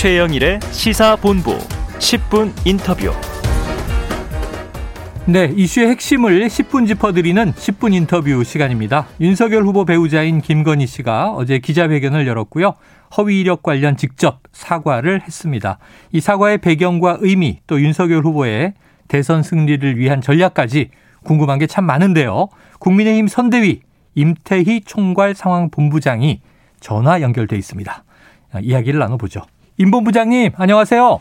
최영일의 시사본부 10분 인터뷰. 네, 이슈의 핵심을 10분 짚어드리는 10분 인터뷰 시간입니다. 윤석열 후보 배우자인 김건희 씨가 어제 기자회견을 열었고요. 허위 이력 관련 직접 사과를 했습니다. 이 사과의 배경과 의미 또 윤석열 후보의 대선 승리를 위한 전략까지 궁금한 게 참 많은데요. 국민의힘 선대위 임태희 총괄 상황본부장이 전화 연결돼 있습니다. 이야기를 나눠보죠. 임 본부장님 안녕하세요.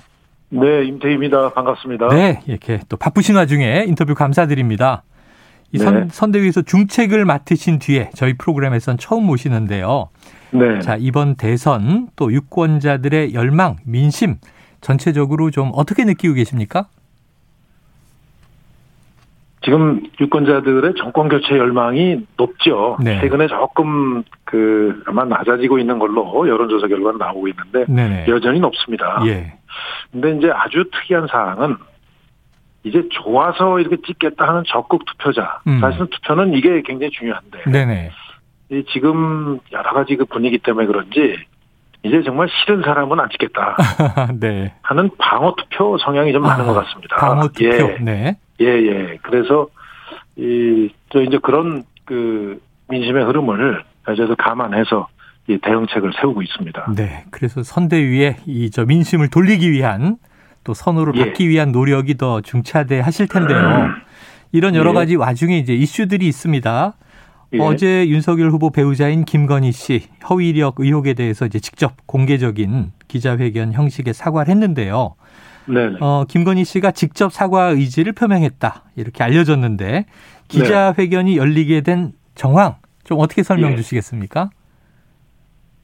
네, 임태희입니다. 반갑습니다. 네, 이렇게 또 바쁘신 와중에 인터뷰 감사드립니다. 이 선, 네. 선대위에서 중책을 맡으신 뒤에 저희 프로그램에선 처음 모시는데요. 네. 자, 이번 대선 또 유권자들의 열망, 민심 전체적으로 좀 어떻게 느끼고 계십니까? 지금 유권자들의 정권 교체 열망이 높죠. 네. 최근에 조금 그 아마 낮아지고 있는 걸로 여론조사 결과가 나오고 있는데 네네. 여전히 높습니다. 예. 근데 이제 아주 특이한 사항은 이제 좋아서 이렇게 찍겠다 하는 적극 투표자. 음. 사실은 투표는 이게 굉장히 중요한데 네네. 이 지금 여러 가지 그 분위기 때문에 그런지 이제 정말 싫은 사람은 안 찍겠다 네. 하는 방어 투표 성향이 좀 많은 아, 것 같습니다. 방어 투표. 예. 네. 예, 예. 그래서, 이, 저 이제 그런 그 민심의 흐름을 저도 감안해서 이 대응책을 세우고 있습니다. 네. 그래서 선대위에 이 저 민심을 돌리기 위한 또 선호를 예. 받기 위한 노력이 더 중차대 하실 텐데요. 이런 여러 예. 가지 와중에 이제 이슈들이 있습니다. 예. 어제 윤석열 후보 배우자인 김건희 씨 허위 이력 의혹에 대해서 이제 직접 공개적인 기자회견 형식의 사과를 했는데요. 네네. 어, 김건희 씨가 직접 사과 의지를 표명했다. 이렇게 알려졌는데 기자회견이 열리게 된 정황 좀 어떻게 설명 예. 주시겠습니까?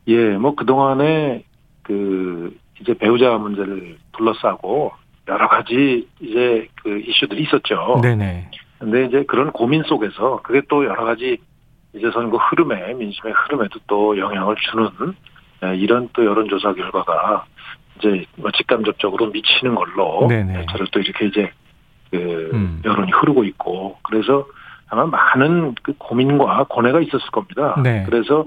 예, 뭐 그동안에 그 이제 배우자 문제를 둘러싸고 여러 가지 이제 그 이슈들이 있었죠. 네네. 근데 이제 그런 고민 속에서 그게 또 여러 가지 이제 선거 흐름에 민심의 흐름에도 또 영향을 주는 예, 이런 또 여론조사 결과가 이제 뭐 직간접적으로 미치는 걸로 네네. 저를 또 이렇게 이제 그 음. 여론이 흐르고 있고 그래서 아마 많은 그 고민과 고뇌가 있었을 겁니다. 네. 그래서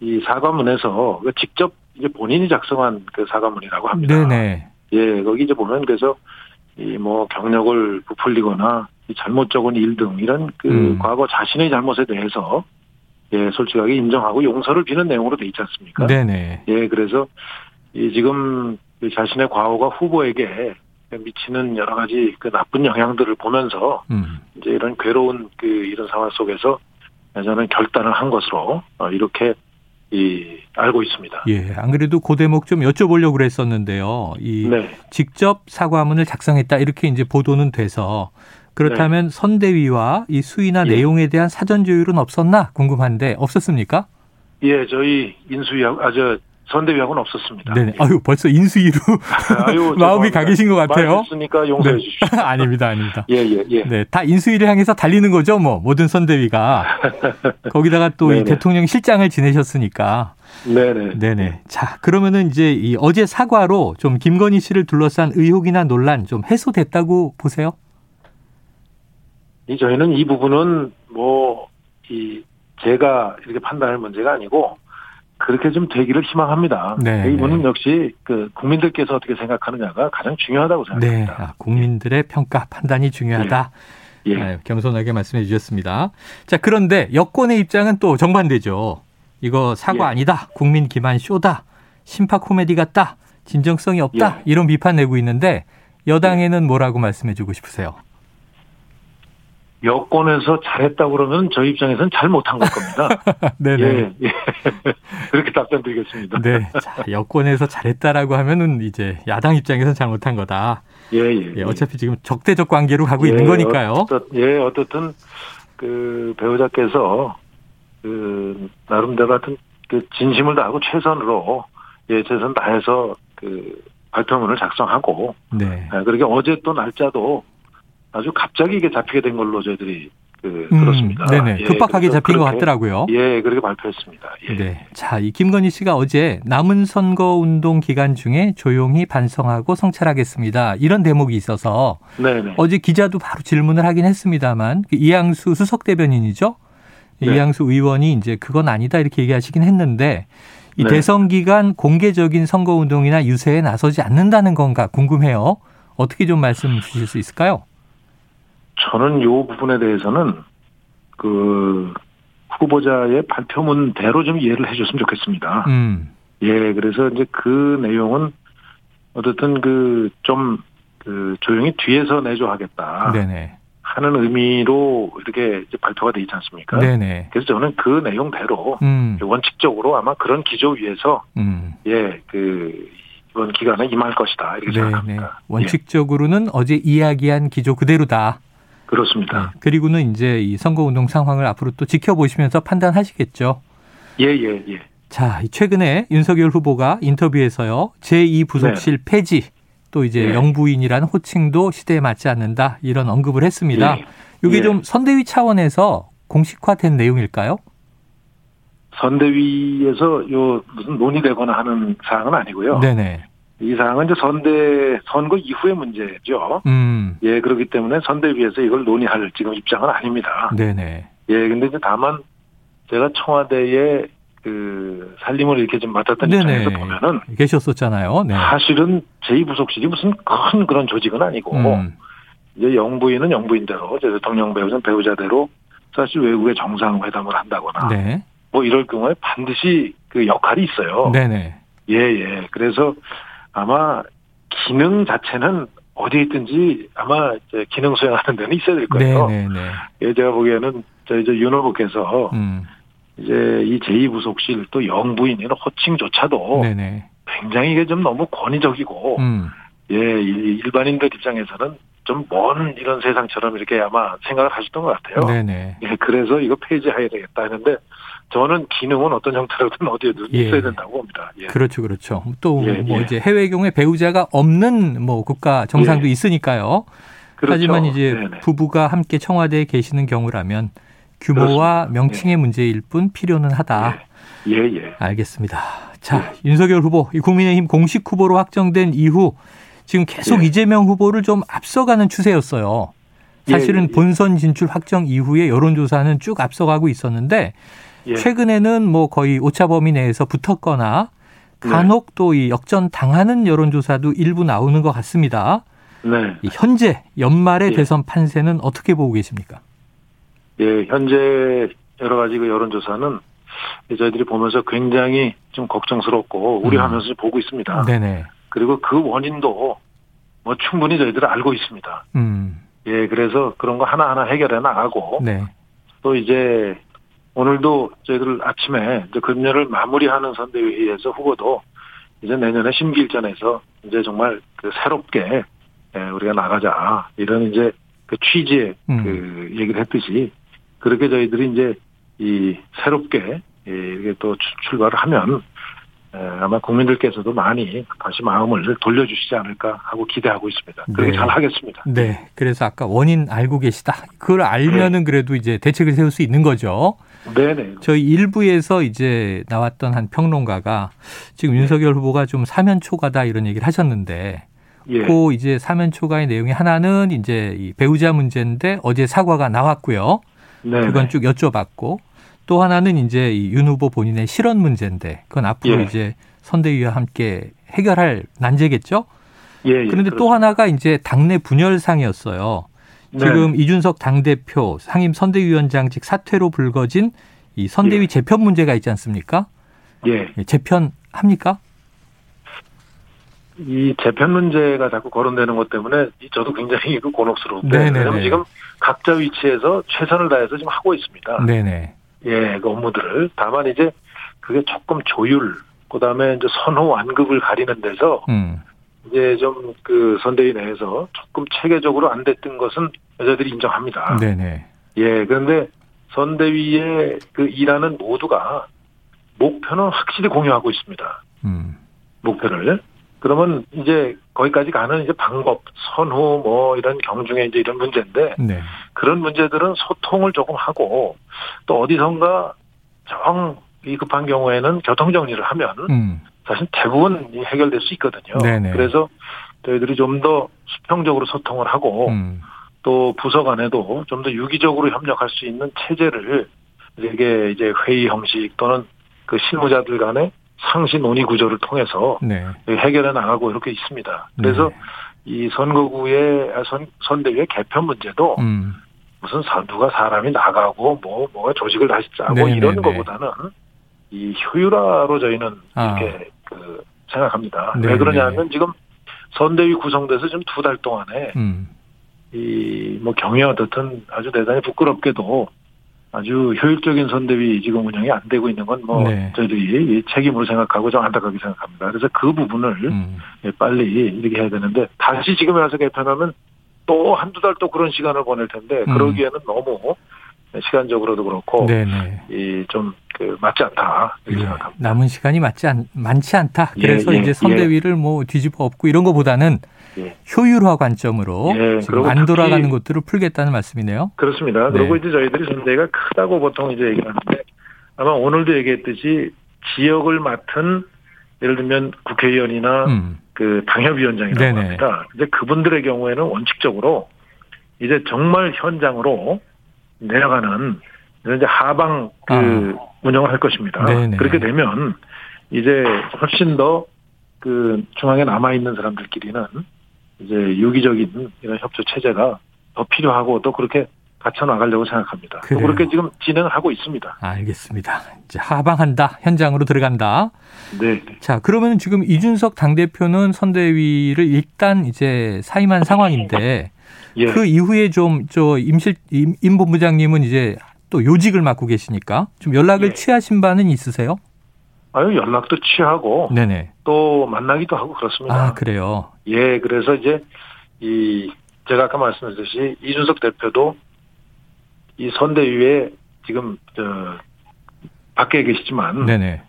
이 사과문에서 그 직접 이제 본인이 작성한 그 사과문이라고 합니다. 네네. 예, 거기 이제 보면 그래서 이 뭐 경력을 부풀리거나 이 잘못 적은 일 등 이런 그 음. 과거 자신의 잘못에 대해서 예, 솔직하게 인정하고 용서를 비는 내용으로 돼 있지 않습니까? 네네. 예, 그래서 이 지금 그 자신의 과거가 후보에게 미치는 여러 가지 그 나쁜 영향들을 보면서 음. 이제 이런 괴로운 그 이런 상황 속에서 저는 결단을 한 것으로 어, 이렇게 이 알고 있습니다. 예. 안 그래도 그 대목 좀 여쭤보려고 그랬었는데요. 이 네. 직접 사과문을 작성했다 이렇게 이제 보도는 돼서 그렇다면 선대위와 이 수위나 네. 예. 내용에 대한 사전 조율은 없었나 궁금한데 없었습니까? 예, 저희 인수위하고 아저 선대위하고는 없었습니다. 네네. 예. 아유 벌써 인수위로 아유, 마음이. 가 계신 것 같아요. 말했으니까 용서해 네. 주십시오. 아닙니다, 아닙니다. 예, 예, 예. 네, 다 인수위를 향해서 달리는 거죠, 뭐 모든 선대위가 거기다가 또 이. 대통령 실장을 지내셨으니까. 네네. 네네. 자, 그러면은 이제 이 어제 사과로 좀 김건희 씨를 둘러싼 의혹이나 논란 좀 해소됐다고 보세요? 이 저희는 이 부분은 뭐 이 제가 이렇게 판단할 문제가 아니고 그렇게 좀 되기를 희망합니다. 네, 이 네. 역시 그 국민들께서 어떻게 생각하느냐가 가장 중요하다고 네. 생각합니다. 아, 국민들의 평가, 판단이 중요하다. 예. 네, 겸손하게 말씀해 주셨습니다. 자, 그런데 여권의 입장은 또 정반대죠. 이거 사과 예. 아니다. 국민 기만 쇼다. 심파 코미디 같다. 진정성이 없다. 예. 이런 비판 내고 있는데 여당에는 뭐라고 말씀해 주고 싶으세요? 여권에서 잘했다고 그러면 저희 입장에서는 잘 못한 걸 겁니다. 네네. 예, 예. 그렇게 답변 드리겠습니다. 네. 자, 여권에서 잘했다라고 하면은 이제 야당 입장에서 잘못한 거다. 예, 예. 예, 어차피 지금 적대적 관계로 가고 있는 예, 거니까요. 어떻, 예, 어떻든 그 배우자께서 그 나름대로 하여튼 그 진심을 다하고 최선으로 예, 최선 다해서 그 발표문을 작성하고 네. 아, 그렇게 어제 또 날짜도 아주 갑자기 이게 잡히게 된 걸로 저희들이 그 음, 들었습니다. 네네. 예, 급박하게 잡힌 것 같더라고요. 예, 그렇게 발표했습니다. 예. 네. 자, 이 김건희 씨가 어제 남은 선거 운동 기간 중에 조용히 반성하고 성찰하겠습니다. 이런 대목이 있어서 네네. 어제 기자도 바로 질문을 하긴 했습니다만 그 이양수 수석 대변인이죠. 네. 이양수 의원이 이제 그건 아니다 이렇게 얘기하시긴 했는데 이 네. 대선 기간 공개적인 선거 운동이나 유세에 나서지 않는다는 건가 궁금해요. 어떻게 좀 말씀 주실 수 있을까요? 저는 요 부분에 대해서는 그 후보자의 발표문대로 좀 이해를 해줬으면 좋겠습니다. 음. 예, 그래서 이제 그 내용은 어쨌든 그좀그 조용히 뒤에서 내조하겠다 네네. 하는 의미로 이렇게 발표가 돼 있지 않습니까? 네네. 그래서 저는 그 내용대로 음. 원칙적으로 아마 그런 기조 위에서 음. 예, 그 이번 기간에 임할 것이다 이렇게 네네. 생각합니다. 예, 원칙적으로는 어제 이야기한 기조 그대로다. 그렇습니다. 네. 그리고는 이제 이 선거운동 상황을 앞으로 또 지켜보시면서 판단하시겠죠. 예, 예, 예. 자, 이 최근에 윤석열 후보가 인터뷰에서요. 제2부속실 폐지 또 이제 네. 영부인이라는 호칭도 시대에 맞지 않는다 이런 언급을 했습니다. 예. 이게 예. 좀 선대위 차원에서 공식화된 내용일까요? 선대위에서 요 무슨 논의되거나 하는 사항은 아니고요. 네네. 이 사항은 이제 선대 선거 이후의 문제죠. 음. 예, 그렇기 때문에 선대위에서 이걸 논의할 지금 입장은 아닙니다. 네네. 예, 근데 이제 다만 제가 청와대에 그 살림을 이렇게 좀 맡았던 네네. 입장에서 보면은 계셨었잖아요. 네. 사실은 제2부속실이 무슨 큰 그런 조직은 아니고 음. 이제 영부인은 영부인대로 이제 대통령 배우자는 배우자대로 사실 외국에 정상회담을 한다거나 네. 뭐 이럴 경우에 반드시 그 역할이 있어요. 네네. 예, 예. 그래서 아마 기능 자체는 어디에 있든지 아마 이제 기능 수행하는 데는 있어야 될 거예요. 네네네. 예, 제가 보기에는 저희 이제 윤 후보께서 음. 이제 이 제2부속실 또 영부인이나 호칭조차도 네네. 굉장히 이게 좀 너무 권위적이고 음. 예, 이 일반인들 입장에서는 좀 먼 이런 세상처럼 이렇게 아마 생각을 하셨던 것 같아요. 네네. 예, 그래서 이거 폐지해야 되겠다 했는데 저는 기능은 어떤 형태로든 어디에든 예. 있어야 된다고 봅니다. 예. 그렇죠, 그렇죠. 또뭐 예, 예. 이제 해외 경우에 배우자가 없는 뭐 국가 정상도 예. 있으니까요. 그렇죠. 하지만 이제 네네. 부부가 함께 청와대에 계시는 경우라면 규모와 그렇습니다. 명칭의 문제일 뿐 필요는 하다. 예, 예. 알겠습니다. 자, 윤석열 후보, 이 국민의힘 공식 후보로 확정된 이후 지금 계속 예. 이재명 후보를 좀 앞서가는 추세였어요. 사실은 예, 예. 본선 진출 확정 이후에 여론조사는 쭉 앞서가고 있었는데 예. 최근에는 뭐 거의 오차 범위 내에서 붙었거나 네. 간혹 또이 역전 당하는 여론조사도 일부 나오는 것 같습니다. 네. 이 현재 연말의 예. 대선 판세는 어떻게 보고 계십니까? 예, 현재 여러 가지 그 여론조사는 저희들이 보면서 굉장히 좀 걱정스럽고 우려하면서 보고 있습니다. 음. 네네. 그리고 그 원인도 뭐 충분히 저희들은 알고 있습니다. 음. 예, 그래서 그런 거 하나하나 해결해 나가고 네. 또 이제 오늘도 저희들 아침에 이제 금년을 마무리하는 선대위에서 후보도 이제 내년에 심기일전에서 이제 정말 그 새롭게 예, 우리가 나가자 이런 이제 그 취지의 음. 그 얘기를 했듯이 그렇게 저희들이 이제 이 새롭게 예, 이렇게 또 출- 출발을 하면 에, 아마 국민들께서도 많이 다시 마음을 돌려주시지 않을까 하고 기대하고 있습니다. 그렇게 네. 잘 하겠습니다. 네. 그래서 아까 원인 알고 계시다. 그걸 알면은 그래도 이제 대책을 세울 수 있는 거죠. 네네. 저희 일부에서 이제 나왔던 한 평론가가 지금 윤석열 후보가 좀 사면 초과다 이런 얘기를 하셨는데 예. 그 이제 사면 초과의 내용이 하나는 이제 이 배우자 문제인데 어제 사과가 나왔고요. 네. 그건 쭉 여쭤봤고 또 하나는 이제 이윤 후보 본인의 실언 문제인데 그건 앞으로 예. 이제 선대위와 함께 해결할 난제겠죠. 예, 예, 그런데 또 그렇습니다. 하나가 이제 당내 분열상이었어요. 네. 지금 이준석 당대표 상임 선대위원장직 사퇴로 불거진 이 선대위 예. 재편 문제가 있지 않습니까? 예. 예, 재편 합니까? 이 재편 문제가 자꾸 거론되는 것 때문에 이 저도 굉장히 그 곤혹스러운데 네네네. 왜냐면 지금 각자 위치에서 최선을 다해서 지금 하고 있습니다. 네네. 예, 그 업무들을 다만 이제 그게 조금 조율 그다음에 이제 선호 완급을 가리는 데서 음. 이제 좀 그 선대위 내에서 조금 체계적으로 안 됐던 것은 여자들이 인정합니다. 네네. 예, 그런데 선대위의 그 일하는 모두가 목표는 확실히 공유하고 있습니다. 음. 목표를. 그러면 이제 거기까지 가는 이제 방법, 선호 뭐 이런 경중에 이제 이런 문제인데 네. 그런 문제들은 소통을 조금 하고 또 어디선가 정이 급한 경우에는 교통 정리를 하면 음. 사실 대부분 이 해결될 수 있거든요. 네네. 그래서 저희들이 좀 더 수평적으로 소통을 하고 음. 또 부서 간에도 좀 더 유기적으로 협력할 수 있는 체제를 이게 이제 회의 형식 또는 그 실무자들 간의 상시 논의 구조를 통해서 네. 해결해 나가고 이렇게 있습니다. 그래서 네. 이 선거구의 아, 선, 선대위의 개편 문제도 음. 무슨 사- 누가 사람이 나가고 뭐 뭐가 조직을 다시 짜고 네네네. 이런 것보다는 이 효율화로 저희는 아. 이렇게 그 생각합니다. 네네. 왜 그러냐면 지금 선대위 구성돼서 지금 두 달 동안에 음. 이 뭐 경위 어떻든 아주 대단히 부끄럽게도 아주 효율적인 선대위 지금 운영이 안 되고 있는 건뭐 네. 저희들이 이 책임으로 생각하고 좀 안타깝게 생각합니다. 그래서 그 부분을 음. 예, 빨리 이렇게 해야 되는데 다시 지금에 와서 개편하면 또 한두 달 또 그런 시간을 보낼 텐데 음. 그러기에는 너무 시간적으로도 그렇고 네네. 이좀 그 맞지 않다 이렇게 예, 생각합니다. 남은 시간이 맞지 않, 많지 않다. 예, 그래서 예, 이제 선대위를 뭐 뒤집어 엎고 이런 것보다는 예. 효율화 관점으로 예, 지금 안 돌아가는 것들을 풀겠다는 말씀이네요. 그렇습니다. 네. 그리고 이제 저희들이 선대가 크다고 보통 이제 얘기하는데 아마 오늘도 얘기했듯이 지역을 맡은 예를 들면 국회의원이나 음. 그 당협위원장이라고 네네. 합니다. 이제 그분들의 경우에는 원칙적으로 이제 정말 현장으로 내려가는 이제 하방 그 운영을 할 것입니다. 아. 네네. 그렇게 되면 이제 훨씬 더 그 중앙에 남아 있는 사람들끼리는 이제 유기적인 이런 협조 체제가 더 필요하고 또 그렇게 갖춰 나가려고 생각합니다. 또 그래요. 그렇게 지금 진행을 하고 있습니다. 알겠습니다. 이제 하방한다. 현장으로 들어간다. 네. 자, 그러면 지금 이준석 당 대표는 선대위를 일단 이제 사임한 상황인데 예. 그 이후에 좀 저 임실 임, 임 본부장님은 이제 또 요직을 맡고 계시니까 좀 연락을 예. 취하신 바는 있으세요? 아유 연락도 취하고 네네. 또 만나기도 하고 그렇습니다. 아 그래요. 예, 그래서 이제 이 제가 아까 말씀드렸듯이 이준석 대표도 이 선대위에 지금 저 밖에 계시지만 네네.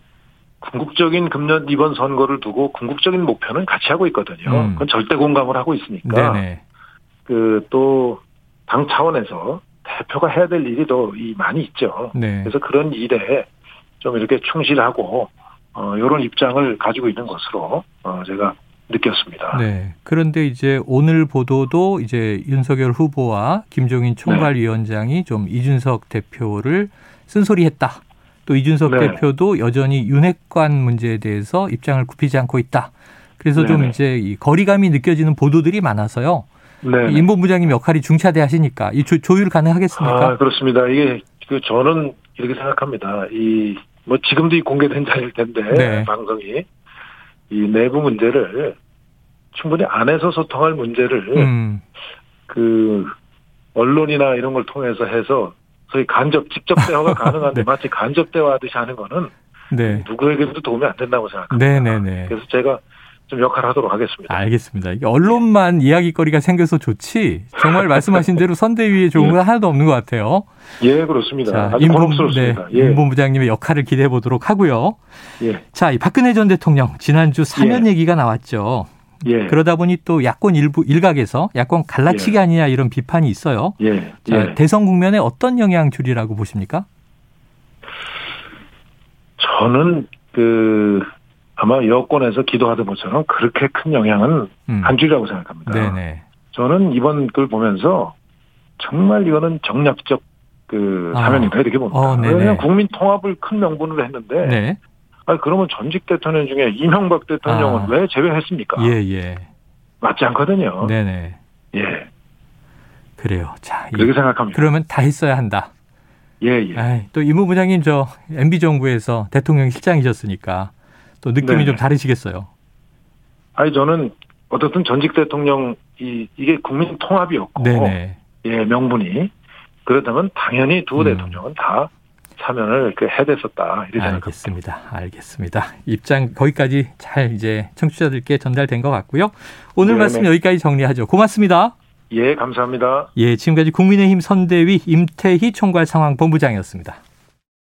궁극적인 금년 이번 선거를 두고 궁극적인 목표는 같이 하고 있거든요. 음. 그건 절대 공감을 하고 있으니까 네네. 그 또 당 차원에서 대표가 해야 될 일이 더이 많이 있죠. 네. 그래서 그런 일에 좀 이렇게 충실하고 어 이런 입장을 가지고 있는 것으로 어 제가 느꼈습니다. 네. 그런데 이제 오늘 보도도 이제 윤석열 후보와 김종인 총괄위원장이 좀 이준석 대표를 쓴소리했다. 또 이준석 네. 대표도 여전히 윤핵관 문제에 대해서 입장을 굽히지 않고 있다. 그래서 좀 네네. 이제 이 거리감이 느껴지는 보도들이 많아서요. 네. 임 본부장님 역할이 중차대 하시니까 이 조, 조율 가능하겠습니까? 아, 그렇습니다. 이게 그 저는 이렇게 생각합니다. 이 뭐 지금도 이 공개된 자리일 텐데 네. 방송이 이 내부 문제를 충분히 안에서 소통할 문제를 음. 그 언론이나 이런 걸 통해서 해서 소위 간접 직접 대화가 가능한데 네. 마치 간접 대화하듯이 하는 거는 네. 누구에게도 도움이 안 된다고 생각합니다. 네네네. 그래서 제가 좀 역할을 하도록 하겠습니다. 알겠습니다. 이게 언론만 이야기거리가 생겨서 좋지. 정말 말씀하신 대로 선대위에 좋은 건 하나도 없는 것 같아요. 예, 그렇습니다. 자, 아주 임본, 네, 고맙습니다. 예, 임 본부장님의 역할을 기대해 보도록 하고요. 예, 자, 이 박근혜 전 대통령 지난주 사면 예. 얘기가 나왔죠. 예, 그러다 보니 또 야권 일부 일각에서 야권 갈라치기 예. 아니냐 이런 비판이 있어요. 예, 자, 예. 대선 국면에 어떤 영향 줄이라고 보십니까? 저는 그 아마 여권에서 기도하던 것처럼 그렇게 큰 영향은 음. 안 주리라고 생각합니다. 네네. 저는 이번 걸 보면서 정말 이거는 정략적 그 아. 사면이다 이렇게 봅니다. 어. 왜냐하면 국민 통합을 큰 명분으로 했는데, 네. 아니 그러면 전직 대통령 중에 이명박 대통령은 아. 왜 제외했습니까? 예, 예. 맞지 않거든요. 네네. 예, 그래요. 자, 이- 그렇게 생각합니다. 그러면 다 했어야 한다. 예, 예. 또 이무 부장님 저 MB 정부에서 대통령 실장이셨으니까 또 느낌이 네. 좀 다르시겠어요. 아니 저는 어떻든 전직 대통령 이 이게 국민 통합이었고, 네네. 예 명분이 그렇다면 당연히 두 음. 대통령은 다 사면을 그 해댔었다 이렇게. 알겠습니다. 알겠습니다. 입장 거기까지 잘 이제 청취자들께 전달된 것 같고요. 오늘 네네. 말씀 여기까지 정리하죠. 고맙습니다. 예, 감사합니다. 예, 지금까지 국민의힘 선대위 임태희 총괄 상황 본부장이었습니다.